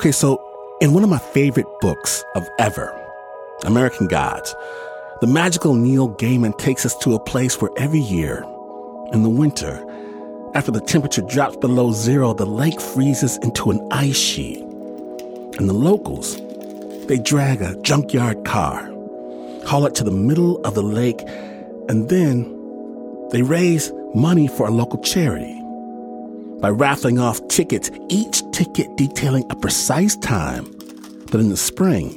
Okay, so in one of my favorite books of ever, American Gods, the magical Neil Gaiman takes us to a place where every year, in the winter, after the temperature drops below zero, the lake freezes into an ice sheet. And the locals, they drag a junkyard car, haul it to the middle of the lake, and then they raise money for a local charity by raffling off tickets, each ticket detailing a precise time. But in the spring,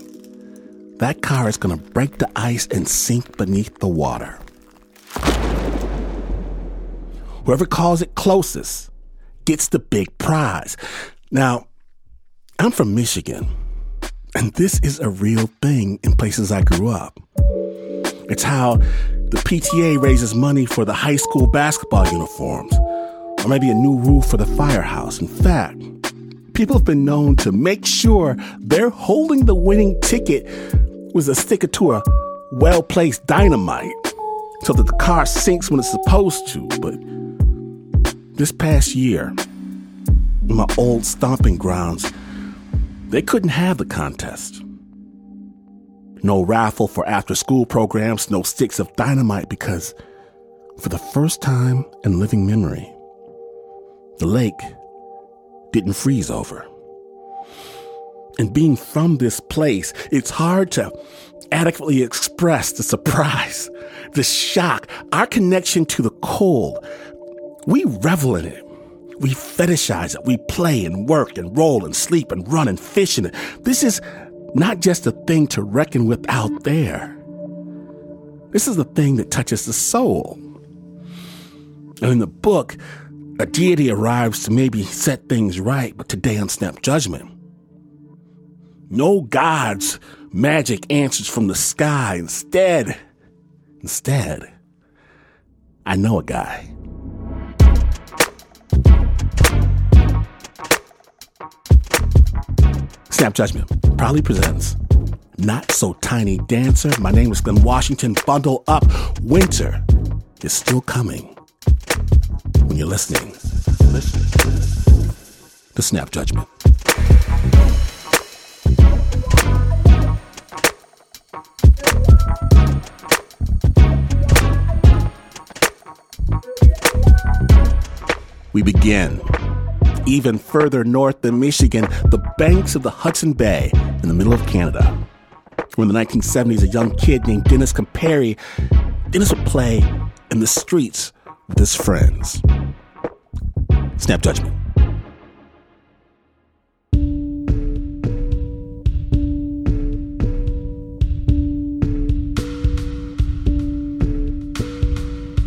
that car is going to break the ice and sink beneath the water. Whoever calls it closest gets the big prize. Now, I'm from Michigan, and this is a real thing in places I grew up. It's how the PTA raises money for the high school basketball uniforms, or maybe a new roof for the firehouse. In fact, people have been known to make sure they're holding the winning ticket with a sticker to a well placed dynamite so that the car sinks when it's supposed to. But this past year, my old stomping grounds, they couldn't have the contest. No raffle for after school programs, no sticks of dynamite because, for the first time in living memory, the lake didn't freeze over. And being from this place, it's hard to adequately express the surprise, the shock, our connection to the cold, we revel in it. We fetishize it. We play and work and roll and sleep and run and fish in it. This is not just a thing to reckon with out there. This is the thing that touches the soul. And in the book, a deity arrives to maybe set things right, but today on Snap Judgment. No God's magic answers from the sky. Instead, instead, I know a guy. Snap Judgment proudly presents Not So Tiny Dancer. My name is Glynn Washington. Bundle up. Winter is still coming when you're listening. Listen to Snap Judgment. We begin even further north than Michigan, the banks of the Hudson Bay in the middle of Canada. In the 1970s, a young kid named Dennis Comparye, Dennis would play in the streets with his friends. Snap judgment.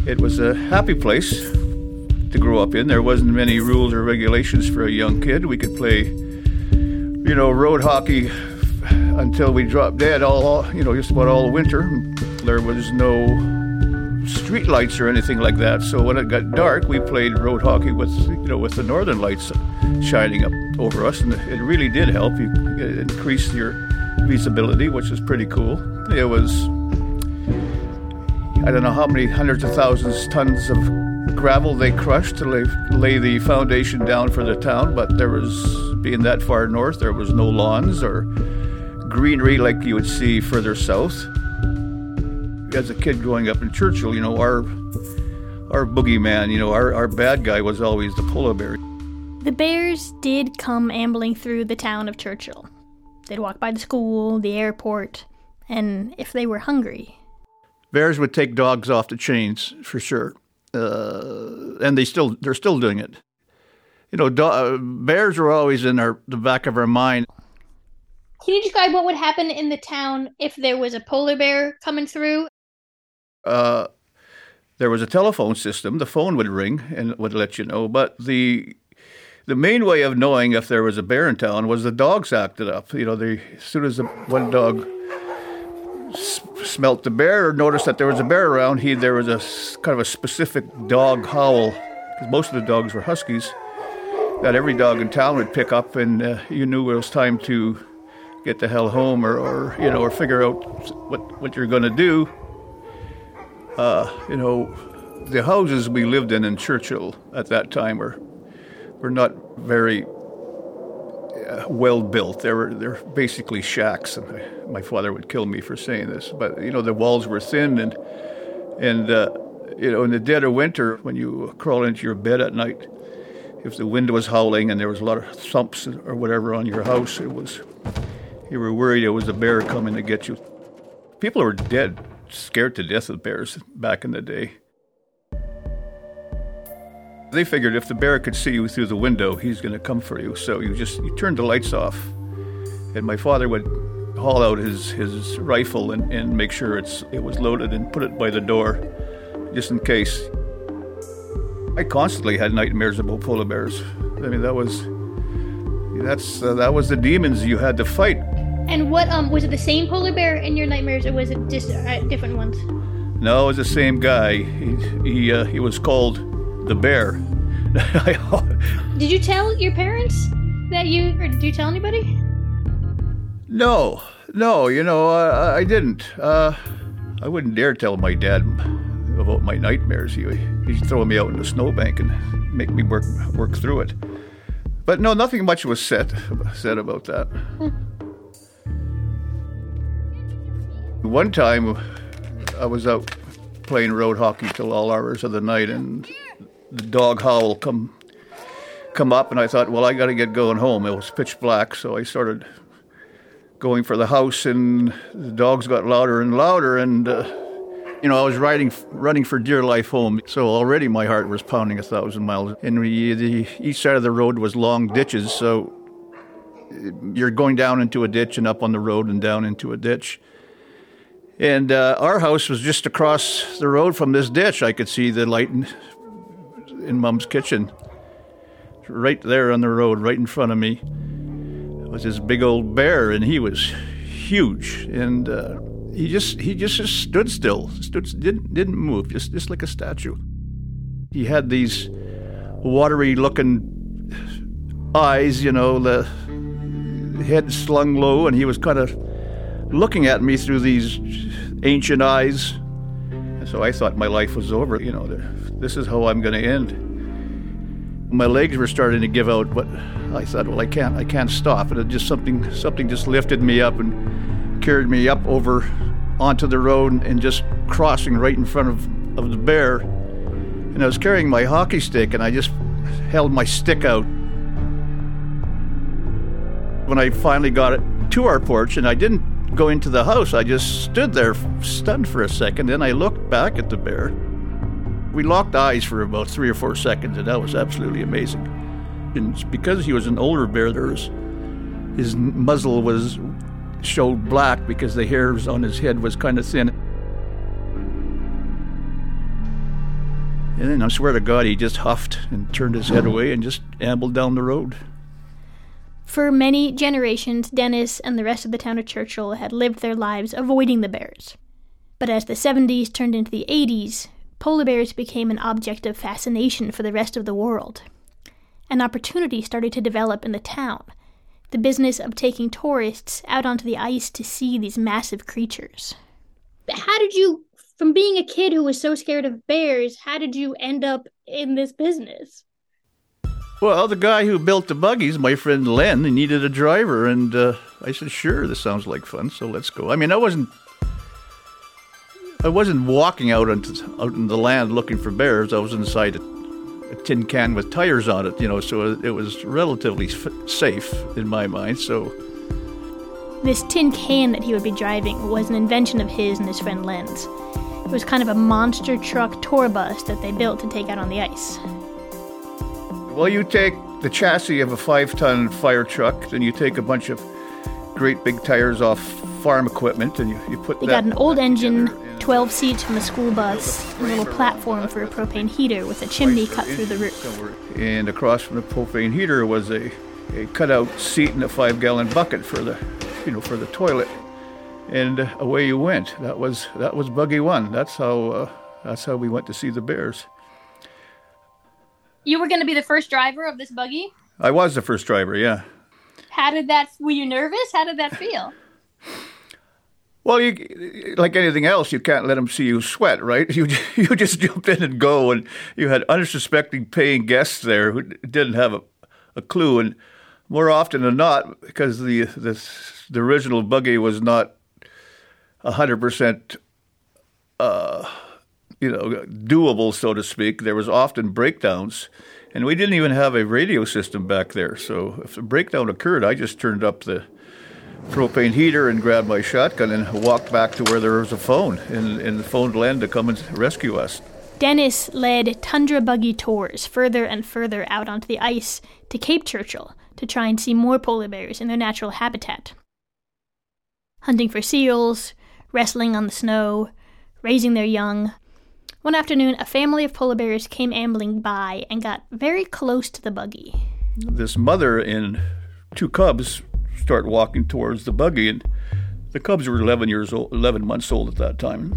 It was a happy place to grow up in. There wasn't many rules or regulations for a young kid. We could play, you know, road hockey until we dropped dead all, you know, just about all winter. There was no street lights or anything like that. So when it got dark, we played road hockey with, you know, with the northern lights shining up over us, and it really did help. You increase your visibility, which is pretty cool. It was I don't know how many hundreds of thousands tons of gravel they crushed to lay, lay the foundation down for the town, but there was, being that far north, there was no lawns or greenery like you would see further south. As a kid growing up in Churchill, you know, our our boogeyman, you know, our, our bad guy was always the polar bear. The bears did come ambling through the town of Churchill. They'd walk by the school, the airport, and if they were hungry. Bears would take dogs off the chains for sure uh, and they still they're still doing it. You know, do, uh, bears are always in our the back of our mind. Can you describe what would happen in the town if there was a polar bear coming through? Uh, there was a telephone system. The phone would ring and would let you know. But the the main way of knowing if there was a bear in town was the dogs acted up. You know, as soon as the one dog s- smelt the bear or noticed that there was a bear around, he there was a kind of a specific dog howl because most of the dogs were huskies that every dog in town would pick up, and uh, you knew it was time to get the hell home or, or you know or figure out what what you're going to do. Uh, you know, the houses we lived in in Churchill at that time were were not very uh, well built. They were they're basically shacks, and I, my father would kill me for saying this. But you know, the walls were thin, and and uh, you know, in the dead of winter, when you crawl into your bed at night, if the wind was howling and there was a lot of thumps or whatever on your house, it was you were worried it was a bear coming to get you. People were dead, scared to death of bears back in the day. They figured if the bear could see you through the window, he's going to come for you. So you just you turned the lights off, and my father would haul out his, his rifle and, and make sure it's it was loaded and put it by the door, just in case. I constantly had nightmares about polar bears. I mean that was that's uh, that was the demons you had to fight. And what um was it the same polar bear in your nightmares, or was it just uh, different ones? No, it was the same guy. He he, uh, he was called the bear. Did you tell your parents that you, or did you tell anybody? no, no, you know I, I didn't. Uh, I wouldn't dare tell my dad about my nightmares. He he'd throw me out in the snowbank and make me work work through it. But no, nothing much was said said about that. One time, I was out playing road hockey till all hours of the night, and the dog howl come come up, and I thought, well, I got to get going home. It was pitch black, so I started going for the house, and the dogs got louder and louder, and uh, you know, I was riding, running for dear life home. So already my heart was pounding a thousand miles. And we, the each side of the road was long ditches, so you're going down into a ditch and up on the road and down into a ditch. And uh, our house was just across the road from this ditch. I could see the light in, in Mom's kitchen, right there on the road, right in front of me. Was this big old bear, and he was huge, and uh, he just he just, just stood still, stood didn't didn't move, just just like a statue. He had these watery looking eyes, you know, the head slung low, and he was kind of looking at me through these ancient eyes. And so I thought my life was over. You know, this is how I'm going to end. My legs were starting to give out, but I thought, well, I can't, I can't stop. And it just something, something just lifted me up and carried me up over onto the road and just crossing right in front of, of the bear. And I was carrying my hockey stick, and I just held my stick out. When I finally got it to our porch, and I didn't go into the house, I just stood there stunned for a second. Then I looked back at the bear. We locked eyes for about three or four seconds, and that was absolutely amazing. And because he was an older bear, was, his muzzle was showed black because the hairs on his head was kind of thin. And then I swear to God, he just huffed and turned his head away and just ambled down the road. For many generations, Dennis and the rest of the town of Churchill had lived their lives avoiding the bears. But as the 70s turned into the 80s, polar bears became an object of fascination for the rest of the world. An opportunity started to develop in the town the business of taking tourists out onto the ice to see these massive creatures. How did you, from being a kid who was so scared of bears, how did you end up in this business? Well, the guy who built the buggies, my friend Len, he needed a driver, and uh, I said, "Sure, this sounds like fun, so let's go." I mean, I wasn't, I wasn't walking out into out in the land looking for bears. I was inside a, a tin can with tires on it, you know, so it, was relatively f- safe in my mind. So This tin can that he would be driving was an invention of his and his friend Len's. It was kind of a monster truck tour bus that they built to take out on the ice. Well, you take the chassis of a five ton fire truck, then you take a bunch of great big tires off farm equipment, and you, you put They that got an old engine, 12 seats from a school bus, a little platform for a propane heater with a chimney cut through the roof. And across from the propane heater was a, a cutout seat and a five gallon bucket for the you know for the toilet. And uh, away you went. That was that was buggy one. That's how uh, that's how we went to see the bears. You were going to be the first driver of this buggy? I was the first driver, yeah. How did that, were you nervous? How did that feel? Well, you like anything else, you can't let them see you sweat, right? You you just jump in and go, and you had unsuspecting paying guests there who didn't have a, a clue, and more often than not, because the the, the original buggy was not hundred percent, uh, you know, doable, so to speak. There was often breakdowns, and we didn't even have a radio system back there. So if a breakdown occurred, I just turned up the propane heater and grabbed my shotgun and walked back to where there was a phone and, and phoned Len to come and rescue us. Dennis led tundra buggy tours further and further out onto the ice to Cape Churchill to try and see more polar bears in their natural habitat. Hunting for seals, wrestling on the snow, raising their young. One afternoon, a family of polar bears came ambling by and got very close to the buggy. This mother and two cubs start walking towards the buggy, and the cubs were 11 years old, 11 months old at that time,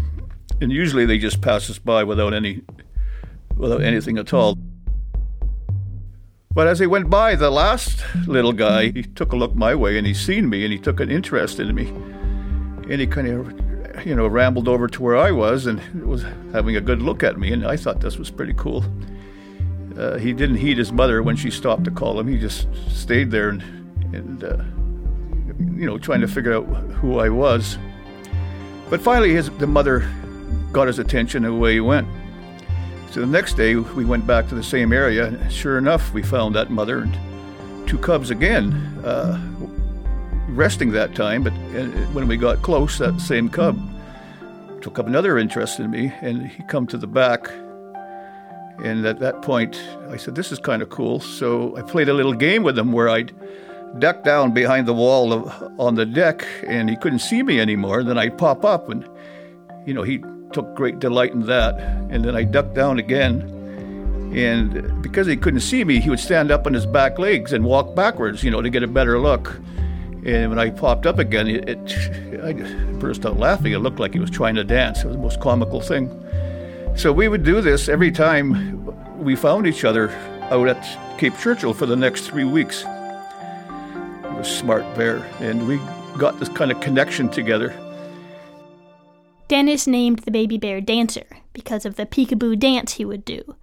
and usually they just pass us by without any, without anything at all. But as they went by, the last little guy, he took a look my way, and he seen me, and he took an interest in me, and he kind of, you know, rambled over to where I was, and was having a good look at me, and I thought this was pretty cool. Uh, he didn't heed his mother when she stopped to call him. He just stayed there and, and uh, you know, trying to figure out who I was. But finally, his the mother got his attention, and away he went. So the next day, we went back to the same area, and sure enough, we found that mother and two cubs again, uh, resting that time. But uh, when we got close, that same cub took up another interest in me, and he come to the back. And at that point, I said, "This is kind of cool." So I played a little game with him where I'd duck down behind the wall of, on the deck, and he couldn't see me anymore. Then I'd pop up, and you know he took great delight in that. And then I ducked down again, and because he couldn't see me, he would stand up on his back legs and walk backwards, you know, to get a better look. And when I popped up again, it, it I burst out laughing. It looked like he was trying to dance. It was the most comical thing. So we would do this every time we found each other out at Cape Churchill for the next three weeks. He was a smart bear, and we got this kind of connection together. Dennis named the baby bear Dancer because of the peekaboo dance he would do.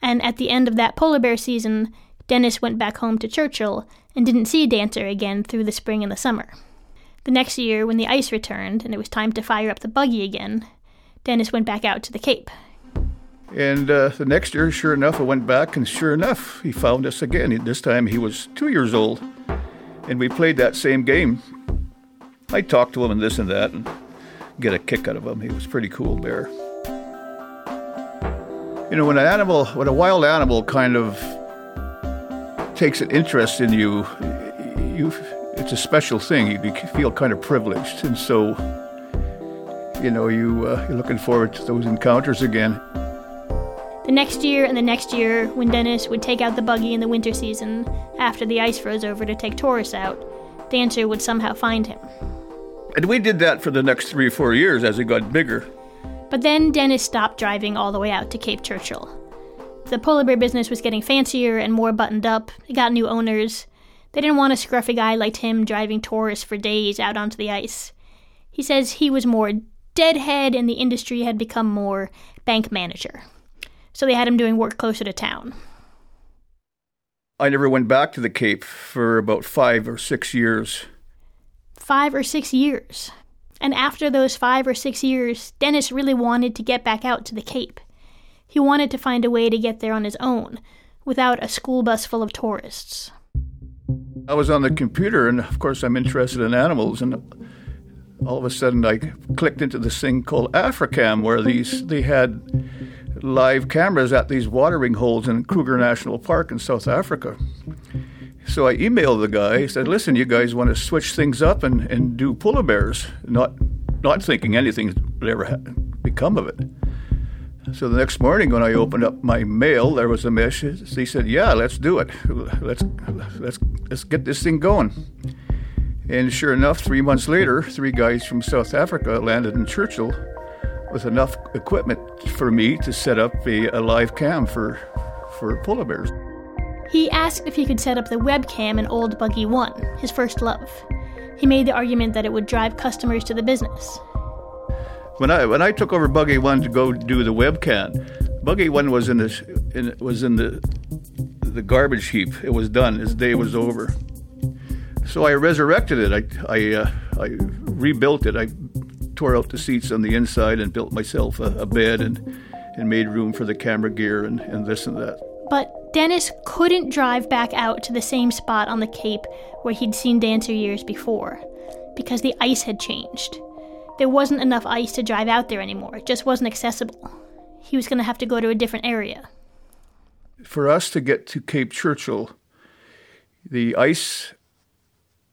And at the end of that polar bear season, Dennis went back home to Churchill and didn't see Dancer again through the spring and the summer. The next year, when the ice returned and it was time to fire up the buggy again, Dennis went back out to the Cape. And uh, the next year, sure enough, I went back, and sure enough, he found us again. This time he was two years old, and we played that same game. I talked to him and this and that, and get a kick out of him. He was pretty cool bear. You know, when an animal, when a wild animal kind of takes an interest in you, you it's a special thing. You feel kind of privileged, and so you know you uh, you're looking forward to those encounters again. The next year and the next year, when Dennis would take out the buggy in the winter season after the ice froze over to take Taurus out, Dancer would somehow find him. And we did that for the next three or four years as it got bigger. But then Dennis stopped driving all the way out to Cape Churchill. The polar bear business was getting fancier and more buttoned up. It got new owners. They didn't want a scruffy guy like him driving tourists for days out onto the ice. He says he was more deadhead and the industry had become more bank manager. So they had him doing work closer to town. I never went back to the Cape for about five or six years. Five or six years. And after those five or six years, Dennis really wanted to get back out to the Cape. He wanted to find a way to get there on his own, without a school bus full of tourists. I was on the computer, and of course, I'm interested in animals, and all of a sudden, I clicked into this thing called Africam, where these they had live cameras at these watering holes in Kruger National Park in South Africa. So I emailed the guy. He said, "Listen, you guys want to switch things up and, and do polar bears?" Not not thinking anything would ever ha- become of it. So the next morning, when I opened up my mail, there was a message. He said, "Yeah, let's do it. Let's let's let's get this thing going." And sure enough, three months later, three guys from South Africa landed in Churchill with enough equipment for me to set up a, a live cam for for polar bears. He asked if he could set up the webcam in Old Buggy One, his first love. He made the argument that it would drive customers to the business. When I when I took over Buggy One to go do the webcam, Buggy One was in the in, was in the the garbage heap. It was done. His day was over. So I resurrected it. I I uh, I rebuilt it. I tore out the seats on the inside and built myself a, a bed and and made room for the camera gear and, and this and that. But Dennis couldn't drive back out to the same spot on the Cape where he'd seen Dancer years before, because the ice had changed. There wasn't enough ice to drive out there anymore, it just wasn't accessible. He was going to have to go to a different area. For us to get to Cape Churchill, the ice,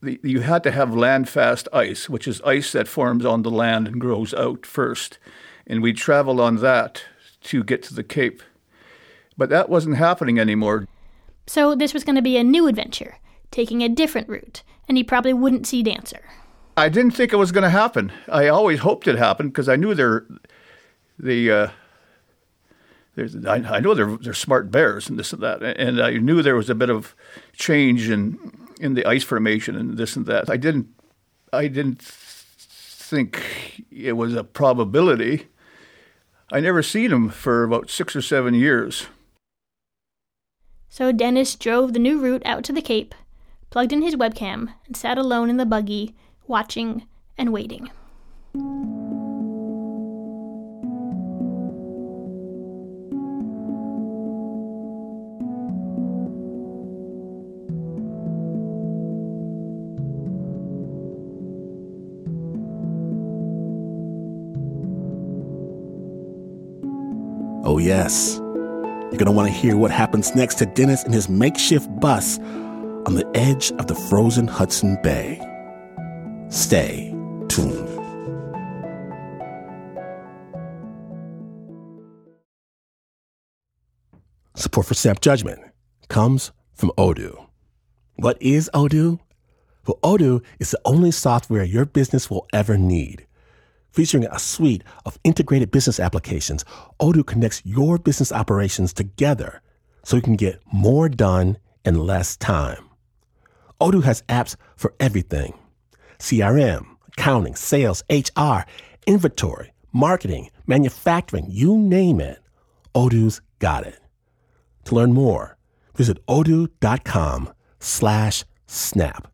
the, you had to have land-fast ice, which is ice that forms on the land and grows out first. And we traveled on that to get to the Cape. But that wasn't happening anymore. So this was going to be a new adventure, taking a different route, and he probably wouldn't see Dancer. I didn't think it was going to happen. I always hoped it happened because I knew they're the. Uh, I, I know they're they're smart bears and this and that, and I knew there was a bit of change in in the ice formation and this and that. I didn't I didn't think it was a probability. I never seen him for about six or seven years. So Dennis drove the new route out to the Cape, plugged in his webcam, and sat alone in the buggy, watching and waiting. Oh, yes. You're going to want to hear what happens next to Dennis and his makeshift bus on the edge of the frozen Hudson Bay. Stay tuned. Support for Snap Judgment comes from Odoo. What is Odoo? Well, Odoo is the only software your business will ever need. Featuring a suite of integrated business applications, Odoo connects your business operations together so you can get more done in less time. Odoo has apps for everything CRM, accounting, sales, HR, inventory, marketing, manufacturing, you name it. Odoo's got it. To learn more, visit odoo.com slash snap.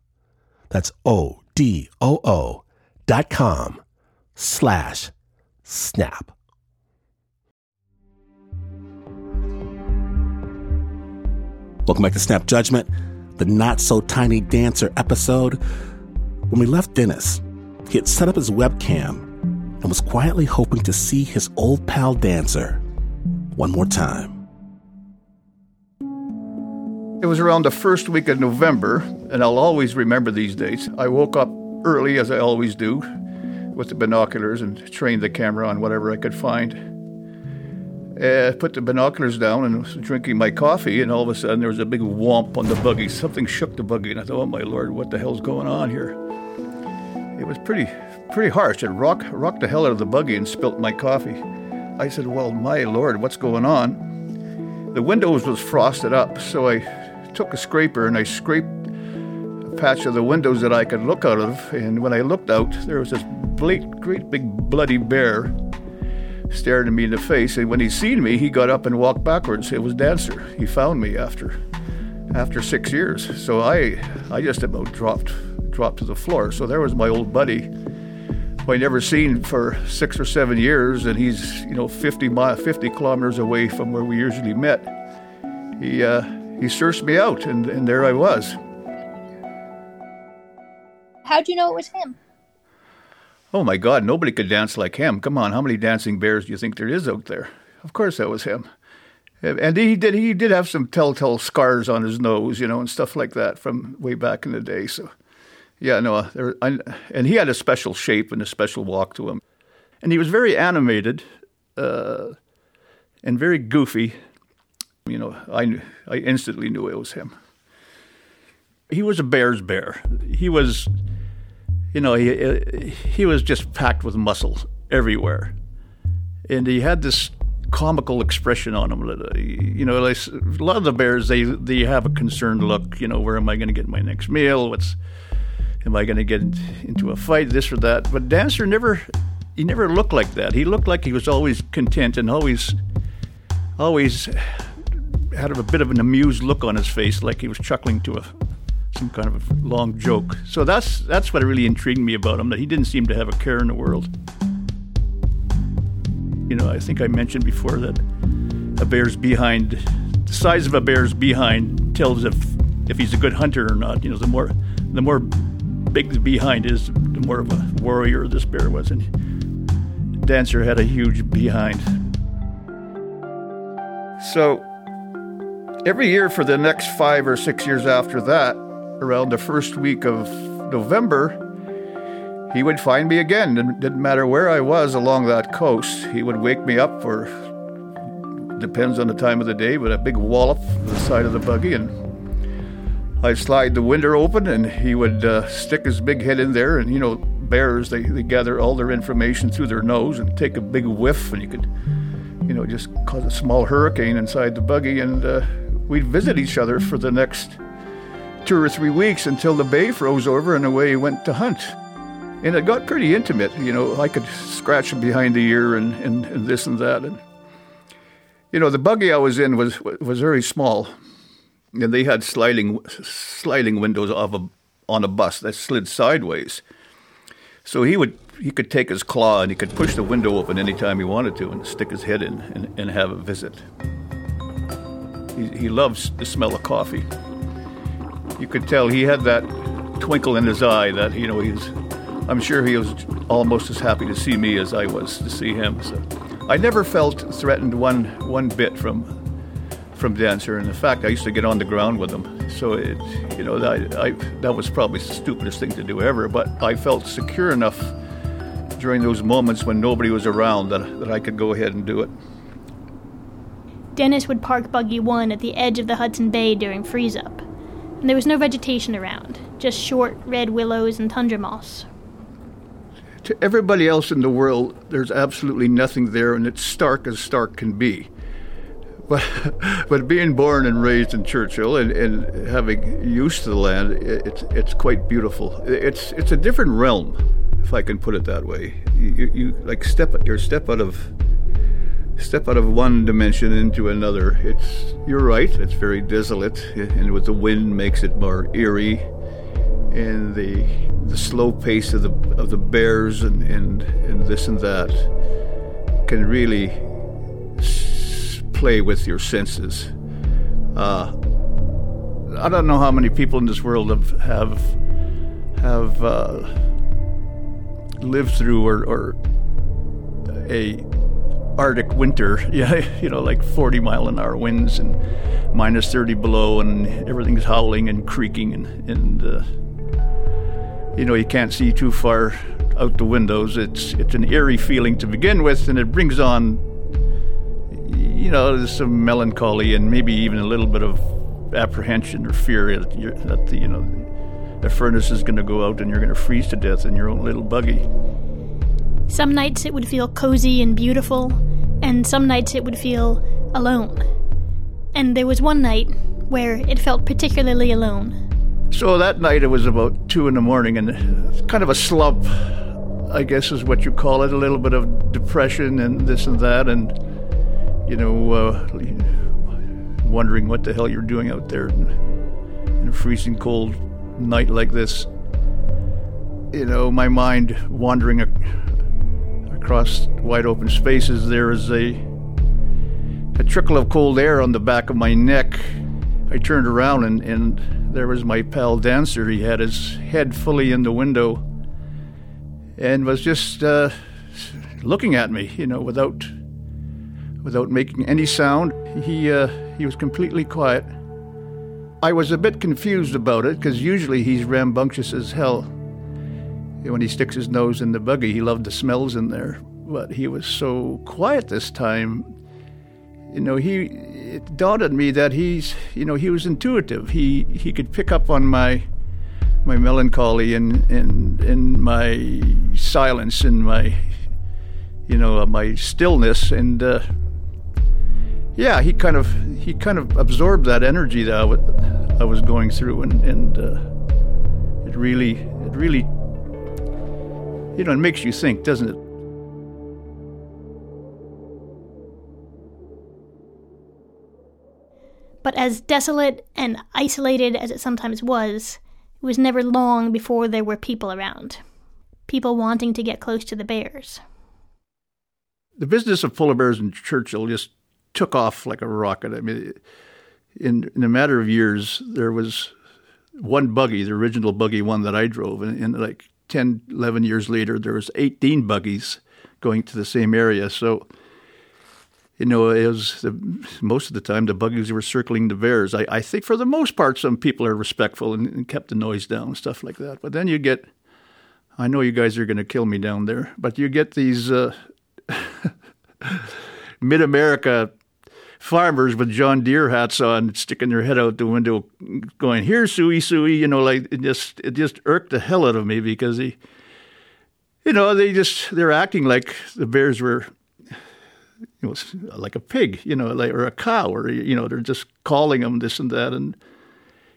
That's O-D-O-O dot com slash snap. Welcome back to Snap Judgment, the not so tiny dancer episode. When we left Dennis, he had set up his webcam and was quietly hoping to see his old pal dancer one more time. It was around the first week of November, and I'll always remember these dates. I woke up early, as I always do, with the binoculars and trained the camera on whatever I could find. Uh, put the binoculars down and was drinking my coffee, and all of a sudden there was a big whomp on the buggy. Something shook the buggy, and I thought, "Oh my lord, what the hell's going on here?" It was pretty, pretty harsh. It rocked, rocked the hell out of the buggy and spilt my coffee. I said, "Well, my lord, what's going on?" The windows was frosted up, so I took a scraper and I scraped a patch of the windows that I could look out of. And when I looked out, there was this great, great big bloody bear staring at me in the face. And when he seen me, he got up and walked backwards. It was Dancer. He found me after after six years. So I I just about dropped dropped to the floor. So there was my old buddy who I never seen for six or seven years, and he's you know 50 mi- 50 kilometers away from where we usually met. He uh, he searched me out, and, and there I was. How'd you know it was him? Oh my God, nobody could dance like him. Come on, how many dancing bears do you think there is out there? Of course that was him. And he did he did have some telltale scars on his nose, you know, and stuff like that from way back in the day. So, yeah, no, there, I, and he had a special shape and a special walk to him, and he was very animated, uh, and very goofy. You know, I I instantly knew it was him. He was a bear's bear. He was, you know, he uh, he was just packed with muscle everywhere, and he had this comical expression on him. Uh, you know, like a lot of the bears, they they have a concerned look. You know, where am I going to get my next meal? What's am I going to get into a fight? This or that. But Dancer never, he never looked like that. He looked like he was always content and always, always had a bit of an amused look on his face, like he was chuckling to a some kind of a long joke. So that's that's what really intrigued me about him. That he didn't seem to have a care in the world. You know, I think I mentioned before that a bear's behind, the size of a bear's behind tells if if he's a good hunter or not. You know, the more the more big the behind is, the more of a warrior this bear was. And Dancer had a huge behind. So every year for the next five or six years after that, around the first week of November, he would find me again. It didn't matter where I was along that coast. He would wake me up for, depends on the time of the day, but a big wallop the side of the buggy. And I'd slide the window open and he would uh, stick his big head in there. And, you know, bears, they, they gather all their information through their nose and take a big whiff. And you could, you know, just cause a small hurricane inside the buggy. And uh, we'd visit each other for the next two or three weeks until the bay froze over and away he went to hunt and it got pretty intimate. You know, I could scratch him behind the ear and, and, and this and that. And you know, the buggy I was in was was very small, and they had sliding sliding windows of a, on a bus that slid sideways. So he would he could take his claw and he could push the window open anytime he wanted to and stick his head in and, and have a visit. He, he loves the smell of coffee. You could tell he had that twinkle in his eye that you know he's I'm sure he was almost as happy to see me as I was to see him. So I never felt threatened one one bit from from Dancer. And in fact, I used to get on the ground with him. So it, you know, that, I, that was probably the stupidest thing to do ever. But I felt secure enough during those moments when nobody was around that, that I could go ahead and do it. Dennis would park Buggy 1 at the edge of the Hudson Bay during freeze up. And there was no vegetation around, just short red willows and tundra moss to everybody else in the world, there's absolutely nothing there, and it's stark as stark can be. But, but being born and raised in Churchill and, and having used to the land, it's, it's quite beautiful. It's, it's a different realm, if I can put it that way. You, you like step, you step out of step out of one dimension into another. It's you're right. It's very desolate, and with the wind makes it more eerie and the the slow pace of the of the bears and and, and this and that can really s- play with your senses. Uh, I don't know how many people in this world have have have uh, lived through or, or a Arctic winter, yeah, you know, like 40 mile an hour winds and minus 30 below, and everything's howling and creaking, and, and uh, you know, you can't see too far out the windows. It's it's an eerie feeling to begin with, and it brings on, you know, some melancholy and maybe even a little bit of apprehension or fear that, that the, you know the furnace is going to go out and you're going to freeze to death in your own little buggy. Some nights it would feel cozy and beautiful, and some nights it would feel alone. And there was one night where it felt particularly alone. So that night it was about two in the morning, and kind of a slump, I guess is what you call it, a little bit of depression and this and that, and you know, uh, wondering what the hell you're doing out there in a freezing cold night like this. You know, my mind wandering across wide open spaces. There is a a trickle of cold air on the back of my neck. I turned around and, and there was my pal Dancer. He had his head fully in the window and was just uh, looking at me, you know, without without making any sound. He, uh, he was completely quiet. I was a bit confused about it because usually he's rambunctious as hell. When he sticks his nose in the buggy, he loved the smells in there. But he was so quiet this time. You know, he it dawned on me that he's, you know, he was intuitive. He he could pick up on my my melancholy and and and my silence and my you know uh, my stillness and uh, yeah he kind of he kind of absorbed that energy that I, w- I was going through and and uh, it really it really you know it makes you think doesn't it But as desolate and isolated as it sometimes was, it was never long before there were people around. People wanting to get close to the bears. The business of polar bears in Churchill just took off like a rocket. I mean, in, in a matter of years, there was one buggy, the original buggy one that I drove, and, and like 10, 11 years later, there was 18 buggies going to the same area. So you know, it was the, most of the time the buggies were circling the bears. I, I think for the most part, some people are respectful and, and kept the noise down, and stuff like that. But then you get, I know you guys are going to kill me down there, but you get these uh, mid America farmers with John Deere hats on, sticking their head out the window, going, "Here, suey, suey," you know, like it just it just irked the hell out of me because he, you know, they just they're acting like the bears were you know, like a pig, you know, like, or a cow, or you know, they're just calling them this and that, and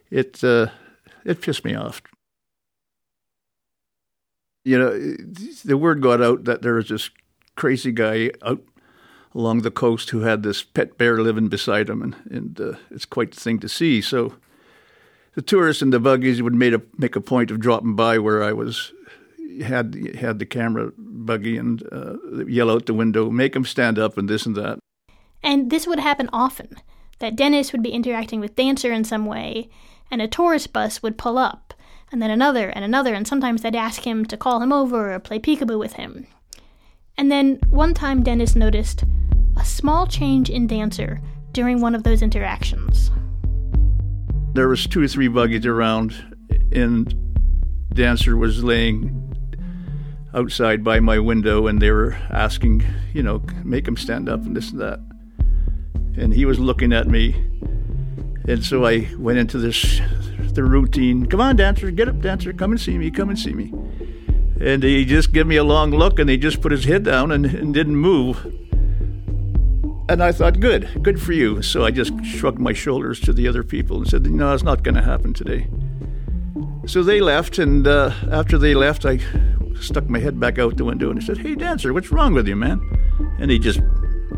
it uh, it pissed me off. You know, the word got out that there was this crazy guy out along the coast who had this pet bear living beside him, and, and uh, it's quite the thing to see. So the tourists and the buggies would made a, make a point of dropping by where I was had had the camera buggy and uh, yell out the window, make them stand up, and this and that. And this would happen often. That Dennis would be interacting with Dancer in some way, and a tourist bus would pull up, and then another and another, and sometimes they'd ask him to call him over or play peekaboo with him. And then one time Dennis noticed a small change in Dancer during one of those interactions. There was two or three buggies around, and Dancer was laying outside by my window and they were asking, you know, make him stand up and this and that. And he was looking at me. And so I went into this the routine. Come on, dancer, get up, dancer, come and see me, come and see me. And he just gave me a long look and he just put his head down and, and didn't move. And I thought, good, good for you. So I just shrugged my shoulders to the other people and said, no, it's not going to happen today. So they left, and uh, after they left, I stuck my head back out the window and he said, Hey, dancer, what's wrong with you, man? And he just,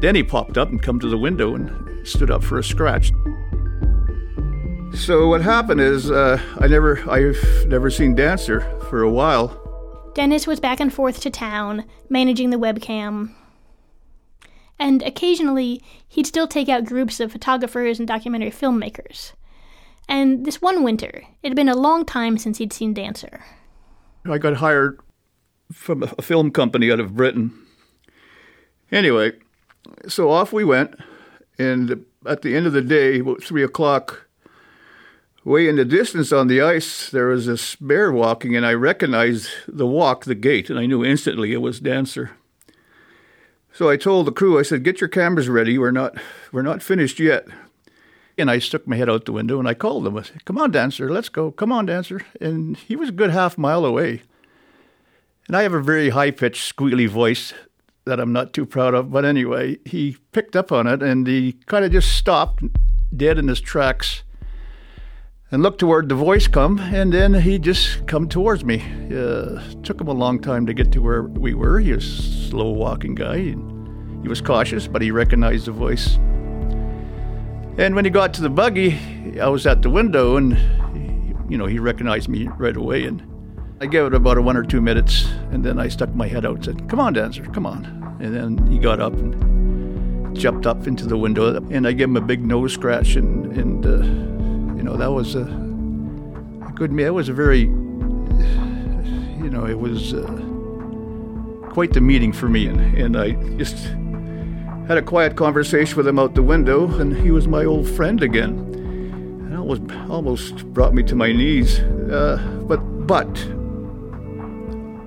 then he popped up and come to the window and stood up for a scratch. So what happened is uh, I never, I've never seen Dancer for a while. Dennis was back and forth to town, managing the webcam. And occasionally, he'd still take out groups of photographers and documentary filmmakers. And this one winter, it had been a long time since he'd seen Dancer. I got hired from a film company out of Britain. Anyway, so off we went, and at the end of the day, about three o'clock, way in the distance on the ice, there was this bear walking, and I recognized the walk, the gait, and I knew instantly it was Dancer. So I told the crew, I said, "Get your cameras ready. We're not, we're not finished yet." And I stuck my head out the window and I called him. I said, "Come on, Dancer, let's go. Come on, Dancer." And he was a good half mile away. And I have a very high pitched, squealy voice that I'm not too proud of. But anyway, he picked up on it and he kind of just stopped dead in his tracks and looked toward the voice come. And then he just come towards me. Uh, took him a long time to get to where we were. He was a slow walking guy. He was cautious, but he recognized the voice. And when he got to the buggy, I was at the window and, you know, he recognized me right away. And I gave it about a one or two minutes, and then I stuck my head out and said, Come on, dancer, come on. And then he got up and jumped up into the window, and I gave him a big nose scratch, and, and uh, you know, that was a, a good meal. It was a very, you know, it was uh, quite the meeting for me, and, and I just had a quiet conversation with him out the window, and he was my old friend again. It almost, almost brought me to my knees. Uh, but, but,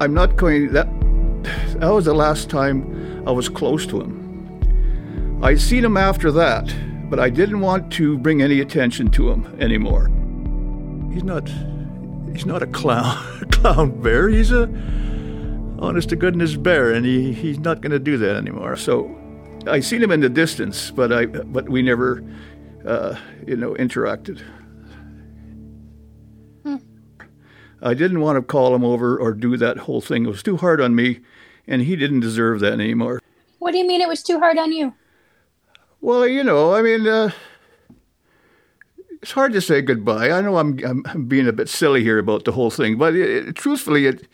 I'm not going. That that was the last time I was close to him. I'd seen him after that, but I didn't want to bring any attention to him anymore. He's not. He's not a clown, clown bear. He's a honest to goodness bear, and he, he's not going to do that anymore. So I seen him in the distance, but I but we never, uh, you know, interacted. Hmm. I didn't want to call him over or do that whole thing. It was too hard on me, and he didn't deserve that anymore. What do you mean it was too hard on you? Well, you know, I mean, uh, it's hard to say goodbye. I know I'm, I'm, being a bit silly here about the whole thing, but it, it, truthfully, it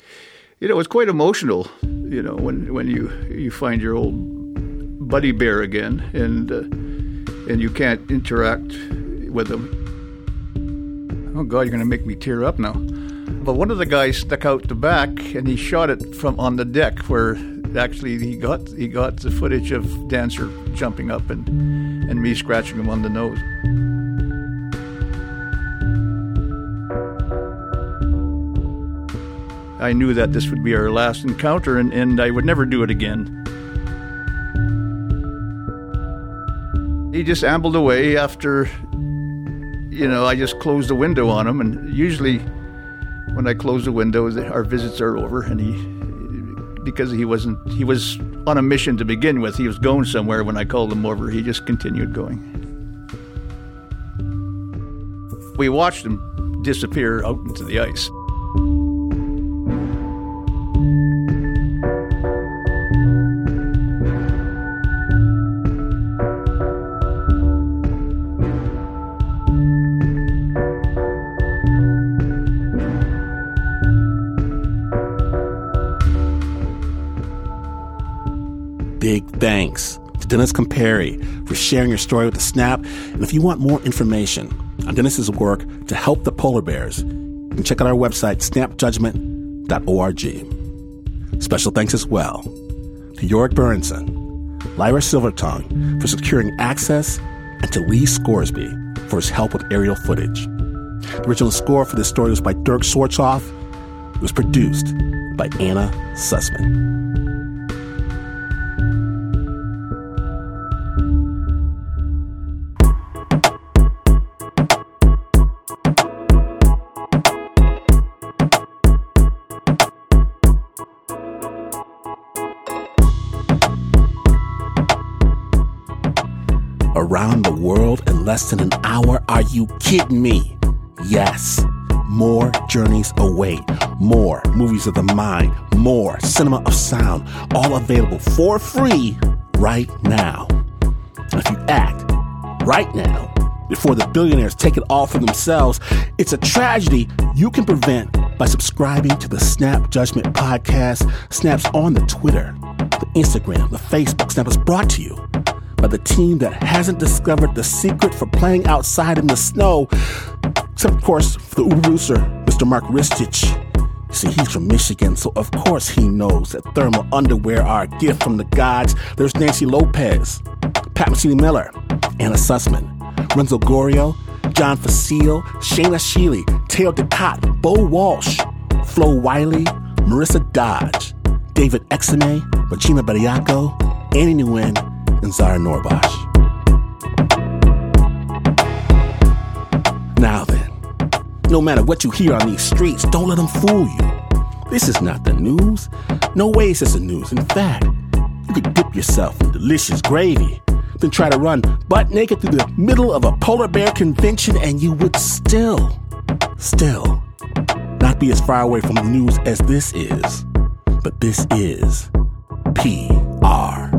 you know it's quite emotional. You know, when when you you find your old buddy bear again, and uh, and you can't interact with him. Oh God, you're going to make me tear up now. But one of the guys stuck out the back, and he shot it from on the deck, where actually he got he got the footage of Dancer jumping up and and me scratching him on the nose. I knew that this would be our last encounter, and, and I would never do it again. He just ambled away after, you know, I just closed the window on him. And usually, when I close the window, our visits are over. And he, because he wasn't, he was on a mission to begin with. He was going somewhere when I called him over. He just continued going. We watched him disappear out into the ice. Comparye for sharing your story with the Snap. And if you want more information on Dennis's work to help the polar bears, you can check out our website, snapjudgment.org. Special thanks as well to Iorek Byrnison, Lyra Silvertongue for securing access, and to Lee Scoresby for his help with aerial footage. The original score for this story was by Dirk Schwarzhoff. It was produced by Anna Sussman. Less than an hour? Are you kidding me? Yes. More journeys await, more movies of the mind, more cinema of sound, all available for free right now. If you act right now, before the billionaires take it all for themselves, it's a tragedy you can prevent by subscribing to the Snap Judgment Podcast. Snaps on the Twitter, the Instagram, the Facebook. Snap is brought to you by the team that hasn't discovered the secret for playing outside in the snow. Except, of course, for the producer, Mr. Mark Ristich. See, he's from Michigan, so of course he knows that thermal underwear are a gift from the gods. There's Nancy Lopez, Pat Mesiti-Miller, Anna Sussman, Renzo Gorrio, John Facile, Shayna Sheely, Teo Ducot, Bo Walsh, Flo Wiley, Marissa Dodge, David Exime, Regina Bariaco, Annie Nguyen, and Zara Norbosch. Now then, no matter what you hear on these streets, don't let them fool you. This is not the news. No way is this the news. In fact, you could dip yourself in delicious gravy, then try to run butt naked through the middle of a polar bear convention, and you would still, still not be as far away from the news as this is. But this is PR.